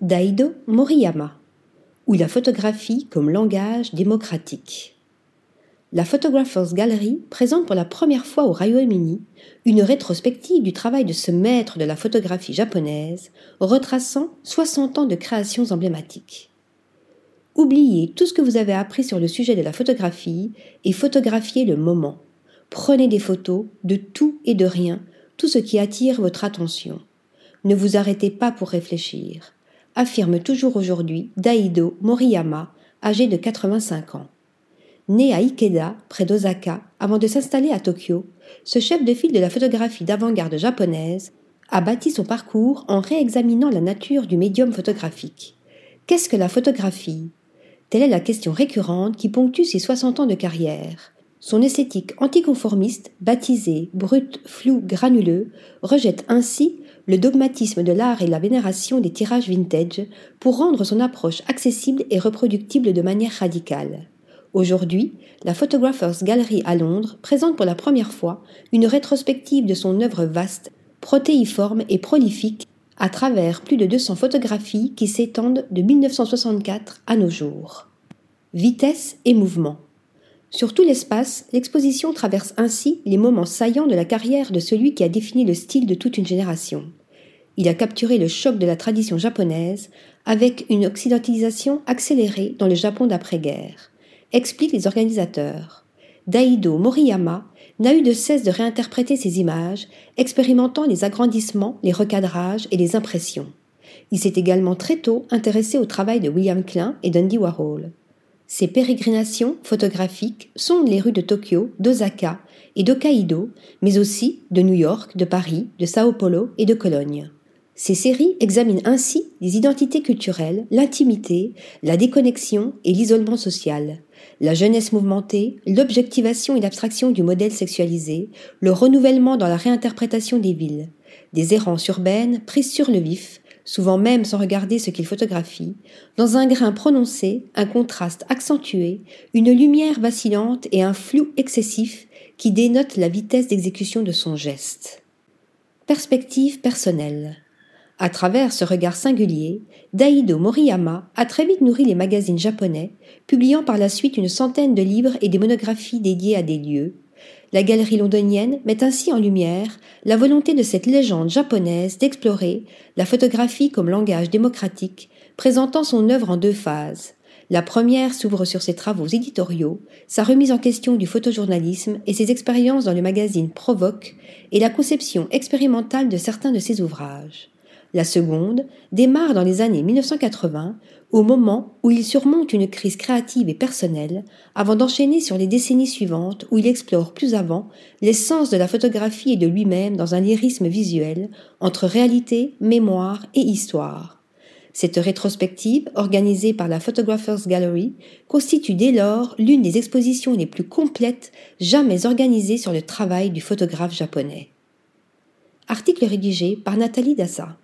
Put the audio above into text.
Daido Moriyama, ou la photographie comme langage démocratique. La Photographers Gallery présente pour la première fois au Royaume-Uni une rétrospective du travail de ce maître de la photographie japonaise, retraçant 60 ans de créations emblématiques. Oubliez tout ce que vous avez appris sur le sujet de la photographie et photographiez le moment. Prenez des photos de tout et de rien, tout ce qui attire votre attention. Ne vous arrêtez pas pour réfléchir affirme toujours aujourd'hui Daido Moriyama, âgé de 85 ans. Né à Ikeda, près d'Osaka, avant de s'installer à Tokyo, ce chef de file de la photographie d'avant-garde japonaise a bâti son parcours en réexaminant la nature du médium photographique. Qu'est-ce que la photographie? Telle est la question récurrente qui ponctue ses 60 ans de carrière. Son esthétique anticonformiste, baptisée brut, flou, granuleux, rejette ainsi le dogmatisme de l'art et la vénération des tirages vintage pour rendre son approche accessible et reproductible de manière radicale. Aujourd'hui, la Photographers Gallery à Londres présente pour la première fois une rétrospective de son œuvre vaste, protéiforme et prolifique à travers plus de 200 photographies qui s'étendent de 1964 à nos jours. Vitesse et mouvement. Sur tout l'espace, l'exposition traverse ainsi les moments saillants de la carrière de celui qui a défini le style de toute une génération. Il a capturé le choc de la tradition japonaise avec une occidentalisation accélérée dans le Japon d'après-guerre, expliquent les organisateurs. Daido Moriyama n'a eu de cesse de réinterpréter ces images, expérimentant les agrandissements, les recadrages et les impressions. Il s'est également très tôt intéressé au travail de William Klein et d'Andy Warhol. Ces pérégrinations photographiques sondent les rues de Tokyo, d'Osaka et d'Hokkaido, mais aussi de New York, de Paris, de Sao Paulo et de Cologne. Ces séries examinent ainsi les identités culturelles, l'intimité, la déconnexion et l'isolement social, la jeunesse mouvementée, l'objectivation et l'abstraction du modèle sexualisé, le renouvellement dans la réinterprétation des villes, des errances urbaines prises sur le vif, souvent même sans regarder ce qu'il photographie, dans un grain prononcé, un contraste accentué, une lumière vacillante et un flou excessif qui dénote la vitesse d'exécution de son geste. Perspective personnelle. À travers ce regard singulier, Daido Moriyama a très vite nourri les magazines japonais, publiant par la suite une centaine de livres et des monographies dédiées à des lieux, la galerie londonienne met ainsi en lumière la volonté de cette légende japonaise d'explorer la photographie comme langage démocratique, présentant son œuvre en deux phases. La première s'ouvre sur ses travaux éditoriaux, sa remise en question du photojournalisme et ses expériences dans le magazine Provoque et la conception expérimentale de certains de ses ouvrages. La seconde démarre dans les années 1980, au moment où il surmonte une crise créative et personnelle, avant d'enchaîner sur les décennies suivantes où il explore plus avant l'essence de la photographie et de lui-même dans un lyrisme visuel entre réalité, mémoire et histoire. Cette rétrospective, organisée par la Photographers Gallery, constitue dès lors l'une des expositions les plus complètes jamais organisées sur le travail du photographe japonais. Article rédigé par Nathalie Dassa.